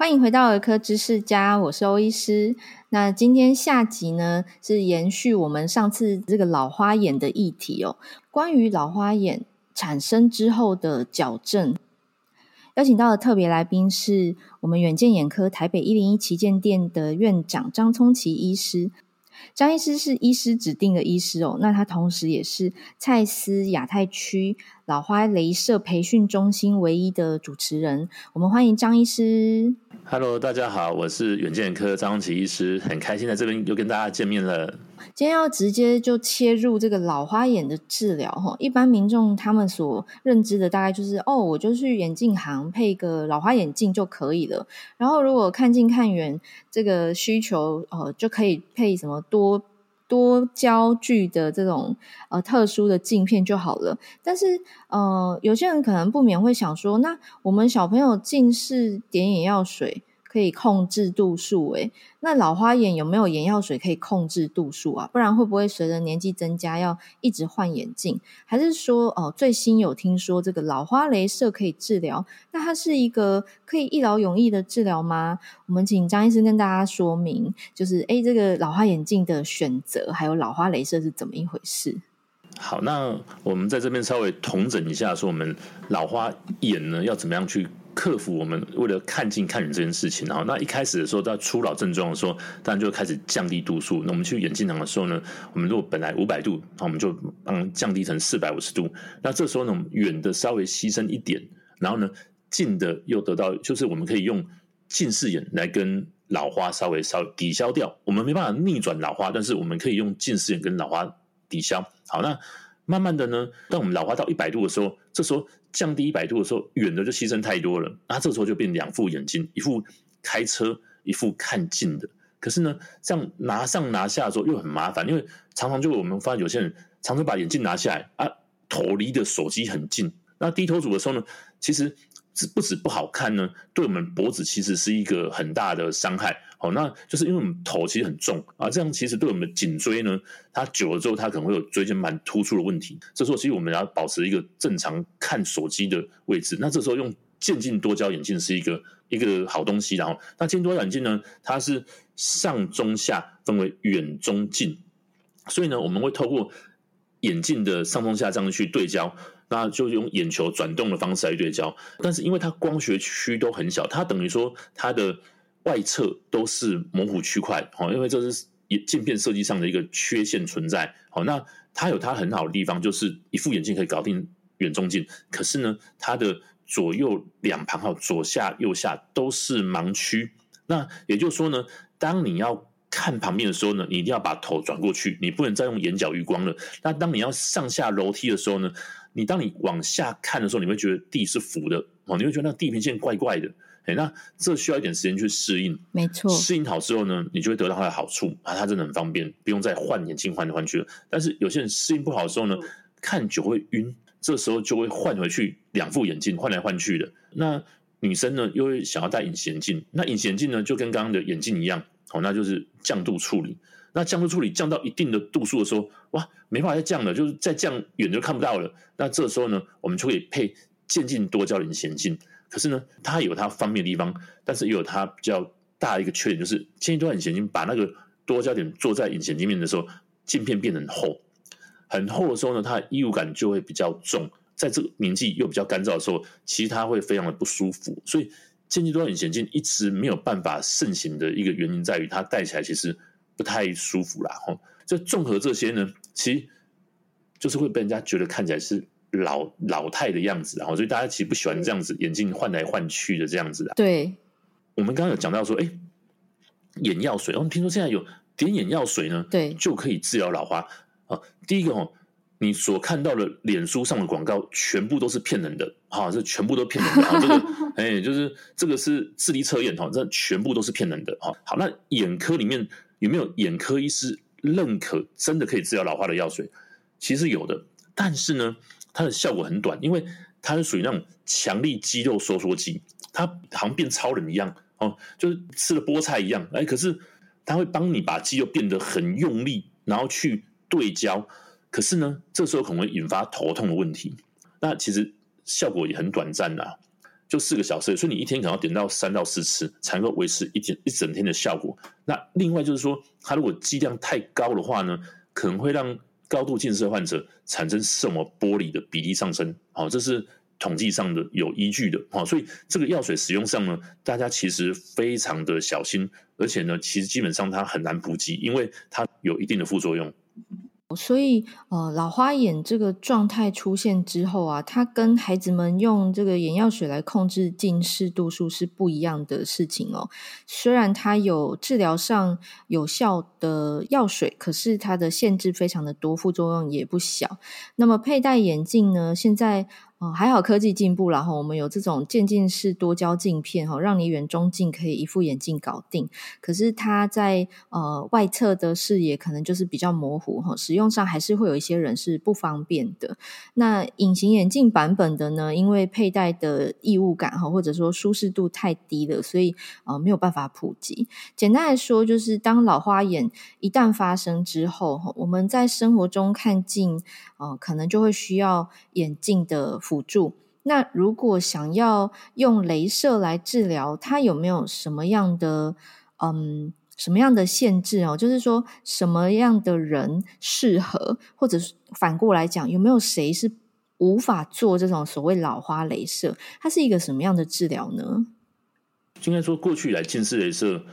欢迎回到儿科知识家，我是欧医师。那今天下集呢，是延续我们上次这个老花眼的议题哦。关于老花眼产生之后的矫正，邀请到的特别来宾是我们远见眼科台北一零一旗舰店的院长张聪奇医师。张医师是医师指定的医师哦，那他同时也是蔡司亚太区老花镭射培训中心唯一的主持人。我们欢迎张医师。Hello，大家好，我是远见科张聪奇医师，很开心在这边又跟大家见面了。今天要直接就切入这个老花眼的治疗哈，一般民众他们所认知的大概就是哦，我就去眼镜行配个老花眼镜就可以了。然后如果看近看远这个需求呃，就可以配什么多多焦距的这种呃特殊的镜片就好了。但是呃，有些人可能不免会想说，那我们小朋友近视点眼药水，可以控制度数诶，那老花眼有没有眼药水可以控制度数啊？不然会不会随着年纪增加要一直换眼镜？还是说哦，最新有听说这个老花镭射可以治疗？那它是一个可以一劳永逸的治疗吗？我们请张医生跟大家说明，就是诶，这个老花眼镜的选择还有老花镭射是怎么一回事？好，那我们在这边稍微统整一下，说我们老花眼呢要怎么样去克服我们为了看近看远这件事情，然后那一开始的时候，在初老症状的时候，当然就开始降低度数。那我们去眼镜行的时候呢，我们如果本来五百度，那我们就帮降低成四百五十度。那这时候呢，远的稍微牺牲一点，然后呢，近的又得到，就是我们可以用近视眼来跟老花稍微稍微抵消掉。我们没办法逆转老花，但是我们可以用近视眼跟老花抵消。好，那。慢慢的呢，当我们老花到一百度的时候，这时候降低一百度的时候，远的就牺牲太多了，那这时候就变两副眼镜，一副开车，一副看近的。可是呢，这样拿上拿下的时候又很麻烦，因为常常就我们发现有些人常常把眼镜拿下来啊，头离的手机很近，那低头族的时候呢，其实。不止不好看呢，对我们脖子其实是一个很大的伤害。好，那就是因为我们头其实很重啊，这样其实对我们的颈椎呢，它久了之后，它可能会有椎间盘突出的问题。这时候其实我们要保持一个正常看手机的位置。那这时候用渐进多焦眼镜是一个一个好东西。然后，那渐进多焦眼镜呢，它是上中下分为远中近，所以呢，我们会透过眼镜的上中下这样去对焦。那就用眼球转动的方式来对焦，但是因为它光学区都很小，它等于说它的外侧都是模糊区块，哦，因为这是镜片设计上的一个缺陷存在。好，那它有它很好的地方，就是一副眼镜可以搞定远中近，可是呢，它的左右两旁还有左下右下都是盲区。那也就是说呢，当你要看旁边的时候呢，你一定要把头转过去，你不能再用眼角余光了。那当你要上下楼梯的时候呢，你当你往下看的时候，你会觉得地是浮的哦，你会觉得那地平线怪怪的，哎，那这需要一点时间去适应。没错，适应好之后呢，你就会得到它的好处啊，它真的很方便，不用再换眼镜换来换去了。但是有些人适应不好的时候呢，看久会晕，这时候就会换回去两副眼镜换来换去的。那女生呢，又会想要戴隐形眼镜，那隐形眼镜呢，就跟刚刚的眼镜一样，哦，那就是降度处理。那降度处理降到一定的度数的时候，哇，没办法再降了，就是再降远就看不到了。那这时候呢，我们就可以配渐进多焦隐形眼镜。可是呢，它有它方便的地方，但是也有它比较大的一个缺点，就是渐进多眼隐形镜把那个多焦点做在隐形镜面的时候，镜片变得很厚，很厚的时候呢，它的异物感就会比较重。在这个年纪又比较干燥的时候，其实它会非常的不舒服。所以渐进多眼隐形镜一直没有办法盛行的一个原因在于，它戴起来其实。不太舒服啦，吼！这综合这些呢，其实就是会被人家觉得看起来是老老态的样子，然后所以大家其实不喜欢这样子眼镜换来换去的这样子的。对，我们刚刚有讲到说，哎，眼药水，我们听说现在有点眼药水呢，对，就可以治疗老花啊。第一个哦，你所看到的脸书上的广告全部都是骗人的，哈，这全部都骗人的啊。这个，哎，就是这个是智力测验，哈，这全部都是骗人的，哈。好，那眼科里面。有没有眼科医师认可真的可以治疗老花的药水？其实有的，但是呢，它的效果很短，因为它是属于那种强力肌肉收缩剂，它好像变超人一样哦，就是吃了菠菜一样。哎，可是它会帮你把肌肉变得很用力，然后去对焦。可是呢，这时候可能会引发头痛的问题。那其实效果也很短暂呐。就四个小时，所以你一天可能要点到三到四次，才能够维持一天一整天的效果。那另外就是说，它如果剂量太高的话呢，可能会让高度近视患者产生视网膜剥离的比例上升。好，这是统计上的有依据的。好，所以这个药水使用上呢，大家其实非常的小心，而且呢，其实基本上它很难普及，因为它有一定的副作用。所以，呃，老花眼这个状态出现之后啊，它跟孩子们用这个眼药水来控制近视度数是不一样的事情哦。虽然它有治疗上有效的药水，可是它的限制非常的多，副作用也不小。那么佩戴眼镜呢？现在。哦，还好科技进步了，哈我们有这种渐进式多焦镜片，哈，让你远中近可以一副眼镜搞定。可是它在呃外侧的视野可能就是比较模糊，哈，使用上还是会有一些人是不方便的。那隐形眼镜版本的呢，因为佩戴的异物感哈，或者说舒适度太低了，所以呃没有办法普及。简单来说，就是当老花眼一旦发生之后，哈，我们在生活中看近，呃，可能就会需要眼镜的。辅助。那如果想要用镭射来治疗，它有没有什么样的嗯什么样的限制哦？就是说什么样的人适合，或者反过来讲，有没有谁是无法做这种所谓老花镭射？它是一个什么样的治疗呢？应该说，过去来近视镭射，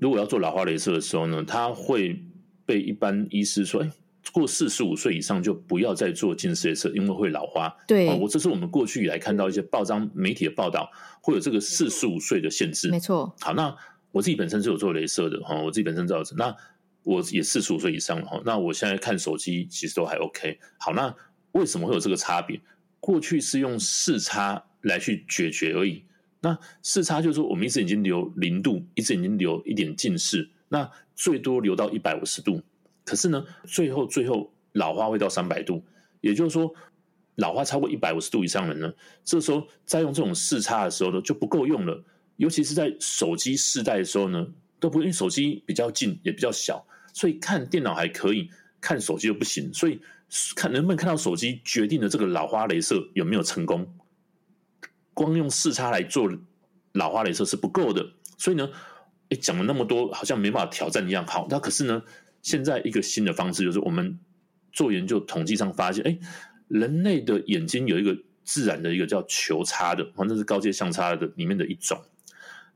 如果要做老花镭射的时候呢，它会被一般医师说，过四十五岁以上就不要再做近视镭射，因为会老花。对，我、哦、这是我们过去以来看到一些报章媒体的报道，会有这个四十五岁的限制。没错。好，那我自己本身是有做镭射的哈，我自己本身造成，那我也四十五岁以上了哈，那我现在看手机其实都还 OK。好，那为什么会有这个差别？过去是用视差来去解决而已。那视差就是说，我们一只眼睛留零度，一只眼睛留一点近视，那最多留到一百五十度。可是呢，最后最后老花会到三百度，也就是说，老花超过一百五十度以上的人呢，这时候再用这种视差的时候呢，就不够用了。尤其是在手机试戴的时候呢，都不因为手机比较近也比较小，所以看电脑还可以，看手机又不行。所以看能不能看到手机，决定了这个老花镭射有没有成功。光用视差来做老花镭射是不够的。所以呢，诶，讲了那么多，好像没办法挑战一样。好，那可是呢？现在一个新的方式就是，我们做研究统计上发现，哎，人类的眼睛有一个自然的一个叫球差的，反正是高阶相差的里面的一种。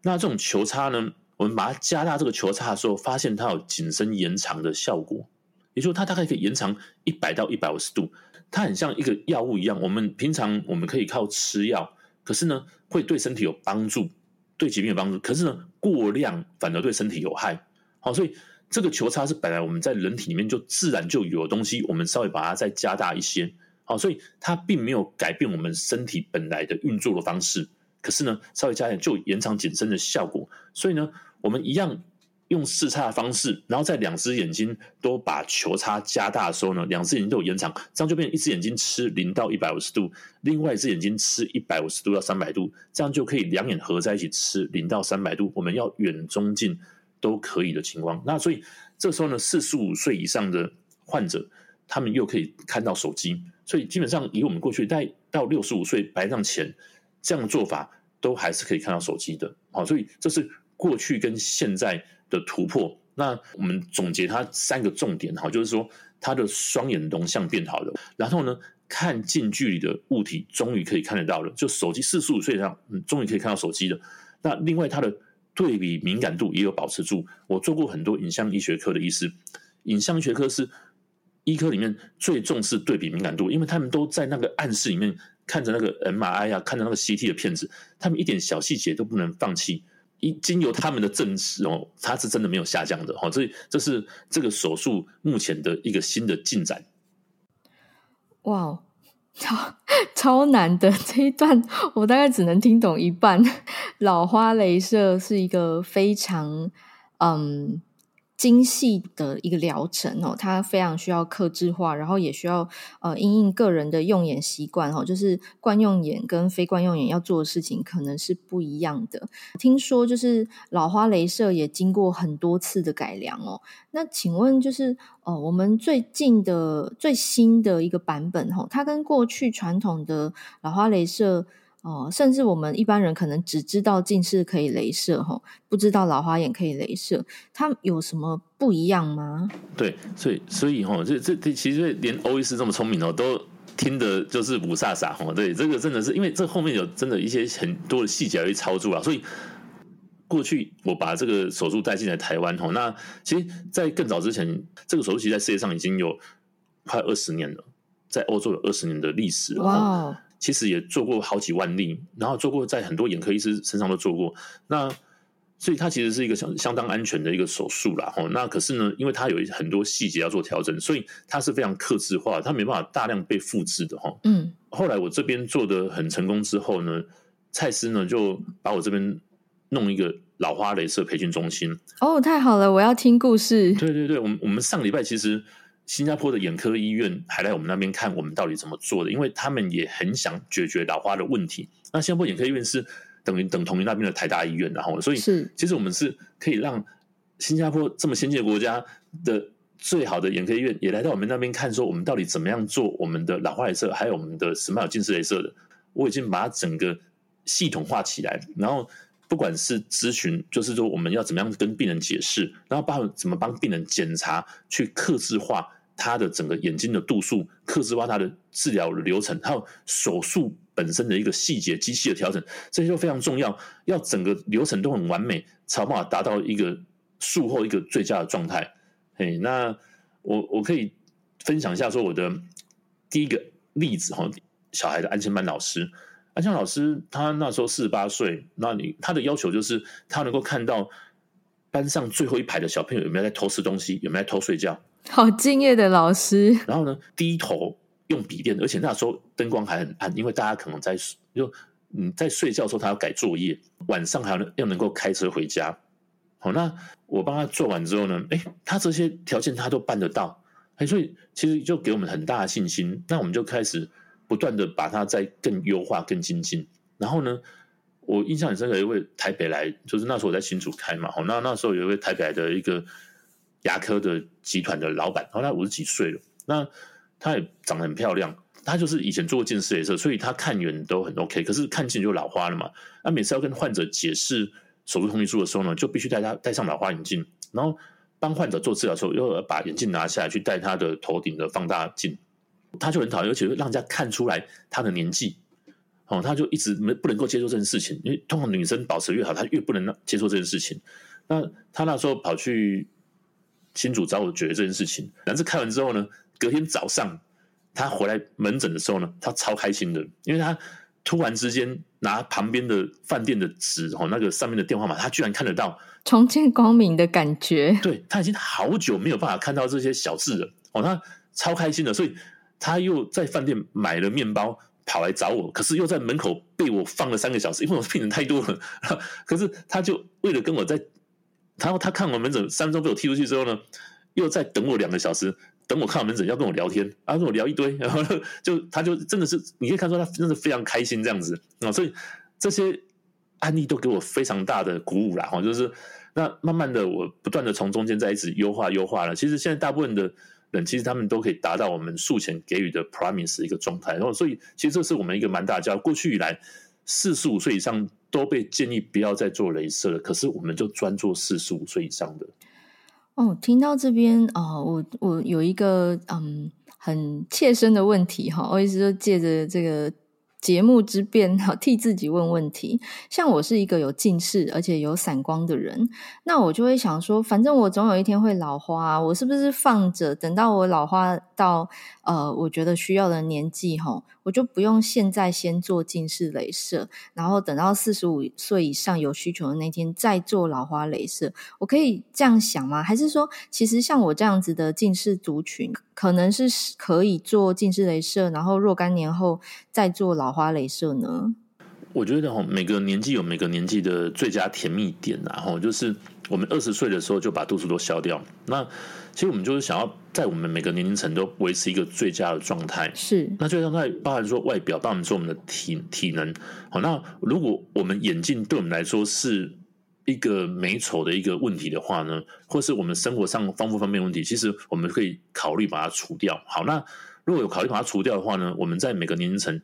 那这种球差呢，我们把它加大这个球差的时候，发现它有景深延长的效果，也就是它大概可以延长一百到一百五十度。它很像一个药物一样，我们平常我们可以靠吃药，可是呢，会对身体有帮助，对疾病有帮助，可是呢，过量反而对身体有害。好，所以。这个球差是本来我们在人体里面就自然就有的东西，我们稍微把它再加大一些，好，所以它并没有改变我们身体本来的运作的方式。可是呢，稍微加点就延长景深的效果。所以呢，我们一样用视差的方式，然后在两只眼睛都把球差加大的时候呢，两只眼睛都有延长，这样就变成一只眼睛吃零到一百五十度，另外一只眼睛吃一百五十度到三百度，这样就可以两眼合在一起吃零到三百度。我们要远中近。都可以的情况，那所以这时候呢，四十五岁以上的患者，他们又可以看到手机，所以基本上以我们过去带到六十五岁白内障前这样的做法，都还是可以看到手机的。好，所以这是过去跟现在的突破。那我们总结它三个重点，哈，就是说他的双眼容像变好了，然后呢，看近距离的物体终于可以看得到了，就手机四十五岁以上，嗯，终于可以看到手机了。那另外他的。对比敏感度也有保持住。我做过很多影像医学科的医师，影像学科是医科里面最重视对比敏感度，因为他们都在那个暗室里面看着那个 MRI 啊，看着那个 CT 的片子，他们一点小细节都不能放弃。一经由他们的证实哦，它是真的没有下降的哦。所以这是这个手术目前的一个新的进展。哇！超 超难的这一段，我大概只能听懂一半。老花镭射是一个非常嗯。精细的一个疗程哦，它非常需要克制化，然后也需要呃因应个人的用眼习惯哦，就是惯用眼跟非惯用眼要做的事情可能是不一样的。听说就是老花镭射也经过很多次的改良哦。那请问就是呃我们最近的最新的一个版本哦，它跟过去传统的老花镭射哦，甚至我们一般人可能只知道近视可以镭射，哈，不知道老花眼可以镭射，它有什么不一样吗？对，所以所以哈，这这这其实连欧医师这么聪明哦，都听得就是五煞煞哈。对，这个真的是因为这后面有真的一些很多的细节要去操作啊，所以过去我把这个手术带进来台湾哈，那其实，在更早之前，这个手术其实在世界上已经有快二十年了，在欧洲有二十年的历史了。哇、wow。其实也做过好几万例，然后做过在很多眼科医师身上都做过。那所以它其实是一个相相当安全的一个手术啦。吼，那可是呢，因为它有很多细节要做调整，所以它是非常克制化，它没办法大量被复制的。哈，嗯。后来我这边做的很成功之后呢，蔡司呢就把我这边弄一个老花镭射培训中心。哦，太好了，我要听故事。对对对，我们我们上礼拜其实。新加坡的眼科医院还来我们那边看我们到底怎么做的，因为他们也很想解决老花的问题。那新加坡眼科医院是等于等同于那边的台大医院，然后所以是其实我们是可以让新加坡这么先进的国家的最好的眼科医院也来到我们那边看，说我们到底怎么样做我们的老花镭射，还有我们的 SMILE 近视镭射的。我已经把它整个系统化起来，然后不管是咨询，就是说我们要怎么样跟病人解释，然后帮怎么帮病人检查，去克制化。他的整个眼睛的度数，克制化他的治疗流程，还有手术本身的一个细节、机器的调整，这些都非常重要。要整个流程都很完美，才有办法达到一个术后一个最佳的状态。嘿，那我我可以分享一下说我的第一个例子哈，小孩的安亲班老师，安亲老师他那时候四十八岁，那你他的要求就是他能够看到班上最后一排的小朋友有没有在偷吃东西，有没有在偷睡觉。好敬业的老师。然后呢，低头用笔电，而且那时候灯光还很暗，因为大家可能在就嗯在睡觉的时候，他要改作业，晚上还要要能够开车回家。好，那我帮他做完之后呢，哎，他这些条件他都办得到，哎，所以其实就给我们很大的信心。那我们就开始不断的把它再更优化、更精进。然后呢，我印象很深刻，一位台北来，就是那时候我在新竹开嘛，好，那那时候有一位台北来的一个。牙科的集团的老板，然后他五十几岁了，那他也长得很漂亮，他就是以前做过近视雷射，所以他看远都很 OK，可是看近就老花了嘛。那每次要跟患者解释手术同意书的时候呢，就必须带他戴上老花眼镜，然后帮患者做治疗的时候，又要把眼镜拿下来去戴他的头顶的放大镜，他就很讨厌，而且会让人家看出来他的年纪。哦，他就一直没不能够接受这件事情，因为通常女生保持越好，她越不能接受这件事情。那他那时候跑去。新主找我解决这件事情，但是看完之后呢，隔天早上他回来门诊的时候呢，他超开心的，因为他突然之间拿旁边的饭店的纸哦，那个上面的电话码，他居然看得到，重见光明的感觉。对，他已经好久没有办法看到这些小字了哦，他超开心的，所以他又在饭店买了面包跑来找我，可是又在门口被我放了三个小时，因为我病人太多了，可是他就为了跟我在。然后他看完门诊三分钟被我踢出去之后呢，又再等我两个小时，等我看完门诊要跟我聊天，啊，跟我聊一堆，然后就他就真的是你可以看出他真的非常开心这样子啊，所以这些案例都给我非常大的鼓舞啦哈，就是那慢慢的我不断的从中间在一直优化优化了，其实现在大部分的人其实他们都可以达到我们术前给予的 promise 一个状态，然后所以其实这是我们一个蛮大的教，过去以来四十五岁以上。都被建议不要再做雷射了，可是我们就专做四十五岁以上的。哦，听到这边啊、我我有一个嗯很切身的问题哈，我一直就借着这个。节目之便，好 替自己问问题。像我是一个有近视而且有散光的人，那我就会想说，反正我总有一天会老花，我是不是放着，等到我老花到呃，我觉得需要的年纪，哈，我就不用现在先做近视雷射，然后等到四十五岁以上有需求的那天再做老花雷射，我可以这样想吗？还是说，其实像我这样子的近视族群，可能是可以做近视雷射，然后若干年后再做老花雷射呢？我觉得哈，每个年纪有每个年纪的最佳甜蜜点，然后就是我们二十岁的时候就把度数都消掉。那其实我们就是想要在我们每个年龄层都维持一个最佳的状态。是，那最佳状态包含说外表，包含说我们的体体能。好，那如果我们眼镜对我们来说是。一个美丑的一个问题的话呢，或是我们生活上方不方便问题，其实我们可以考虑把它除掉。好，那如果有考虑把它除掉的话呢，我们在每个年龄层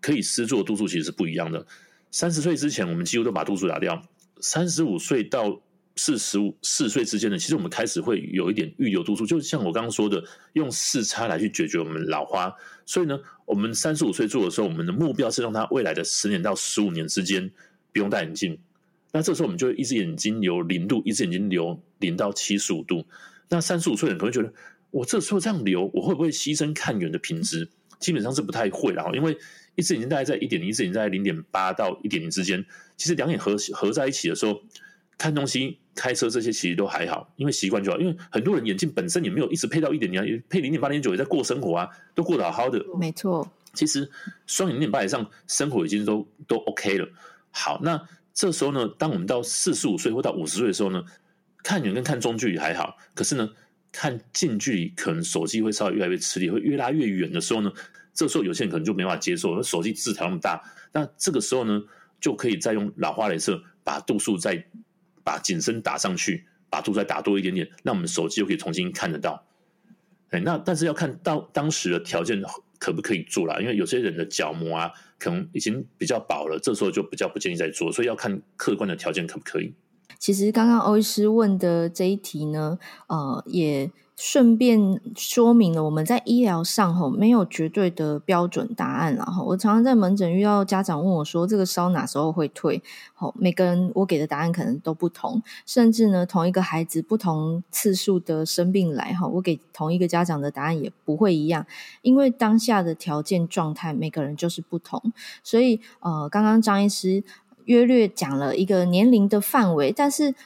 可以施作度数其实是不一样的。三十岁之前，我们几乎都把度数打掉；三十五岁到四十五四岁之间呢，其实我们开始会有一点预留度数，就像我刚刚说的，用视差来去解决我们老花。所以呢，我们三十五岁做的时候，我们的目标是让他未来的十年到十五年之间不用戴眼镜。那这时候我们就一只眼睛留零度，一只眼睛留零到七十五度。那三十五岁的人可能觉得，我这时候这样留，我会不会牺牲看远的品质？基本上是不太会的，因为一只眼睛大概在一点零，一只眼睛在零点八到一点零之间。其实两眼合合在一起的时候，看东西。开车这些其实都还好，因为习惯就好。因为很多人眼镜本身也没有一直配到一点零啊，配零点八、零点九也在过生活啊，都过得好好的。没错，其实双眼零点八以上，生活已经都都 OK 了。好，那这时候呢，当我们到四十五岁或到五十岁的时候呢，看远跟看中距离还好，可是呢，看近距离可能手机会稍微越来越吃力，会越拉越远的时候呢，这时候有些人可能就没办法接受，手机字条那么大。那这个时候呢，就可以再用老花雷射把度数再。把景深打上去，把度再打多一点点，那我们手机就可以重新看得到。哎，那但是要看到当时的条件可不可以做啦，因为有些人的角膜啊，可能已经比较薄了，这时候就比较不建议再做，所以要看客观的条件可不可以。其实刚刚欧医师问的这一题呢，呃，也。顺便说明了，我们在医疗上吼没有绝对的标准答案啦。我常常在门诊遇到家长问我说：“这个烧哪时候会退？”吼，每个人我给的答案可能都不同，甚至呢，同一个孩子不同次数的生病来哈，我给同一个家长的答案也不会一样，因为当下的条件状态每个人就是不同。所以呃，刚刚张医师约略讲了一个年龄的范围，但是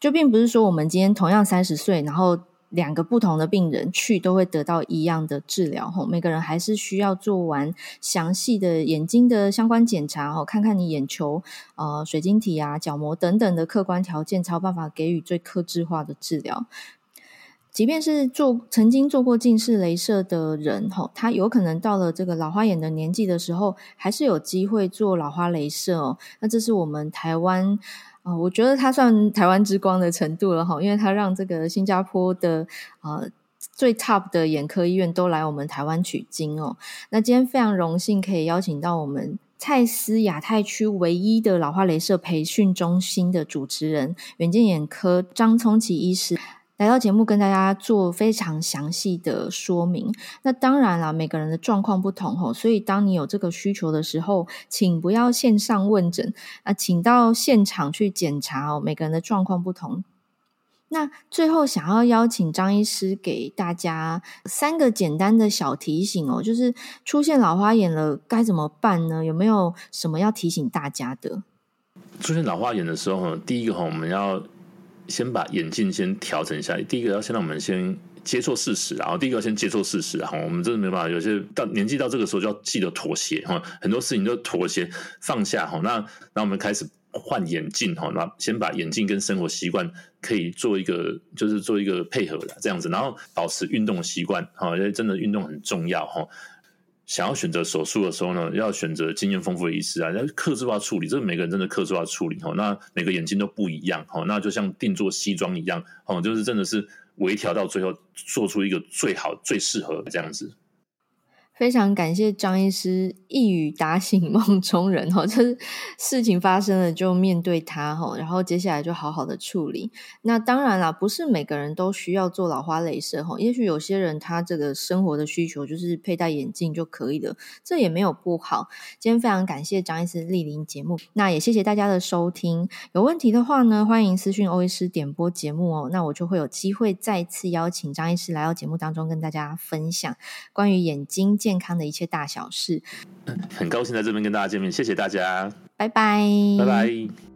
就并不是说我们今天同样三十岁，然后。两个不同的病人去都会得到一样的治疗，吼，每个人还是需要做完详细的眼睛的相关检查，吼，看看你眼球、呃水晶体啊、角膜等等的客观条件，才有办法给予最克制化的治疗。即便是做曾经做过近视雷射的人，吼，他有可能到了这个老花眼的年纪的时候，还是有机会做老花雷射哦。那这是我们台湾。哦，我觉得他算台湾之光的程度了哈，因为他让这个新加坡的呃最 top 的眼科医院都来我们台湾取经哦。那今天非常荣幸可以邀请到我们蔡司亚太区唯一的老花雷射培训中心的主持人远见眼科张聪奇医师。来到节目跟大家做非常详细的说明。那当然了，每个人的状况不同吼，所以当你有这个需求的时候，请不要线上问诊啊，请到现场去检查哦。每个人的状况不同。那最后想要邀请张医师给大家三个简单的小提醒哦，就是出现老花眼了该怎么办呢？有没有什么要提醒大家的？出现老花眼的时候，第一个哈，我们要。先把眼镜先调整一下。第一个要先让我们先接受事实，然后第一个要先接受事实，然后我们真的没办法。有些到年纪到这个时候就要记得妥协哈，很多事情都妥协放下哈。那那我们开始换眼镜哈，那先把眼镜跟生活习惯可以做一个，就是做一个配合的这样子，然后保持运动习惯哈，因为真的运动很重要哈。想要选择手术的时候呢，要选择经验丰富的医师啊，要克制化处理，这个每个人真的克制化处理哦。那每个眼睛都不一样哦，那就像定做西装一样哦，就是真的是微调到最后，做出一个最好、最适合这样子。非常感谢张医师一语打醒梦中人哈，就是事情发生了就面对它哈，然后接下来就好好的处理。那当然啦，不是每个人都需要做老花镭射哈，也许有些人他这个生活的需求就是佩戴眼镜就可以了，这也没有不好。今天非常感谢张医师莅临节目，那也谢谢大家的收听。有问题的话呢，欢迎私讯欧医师点播节目哦，那我就会有机会再次邀请张医师来到节目当中跟大家分享关于眼睛健康的一切大小事，很高兴在这边跟大家见面，谢谢大家，拜拜，拜拜。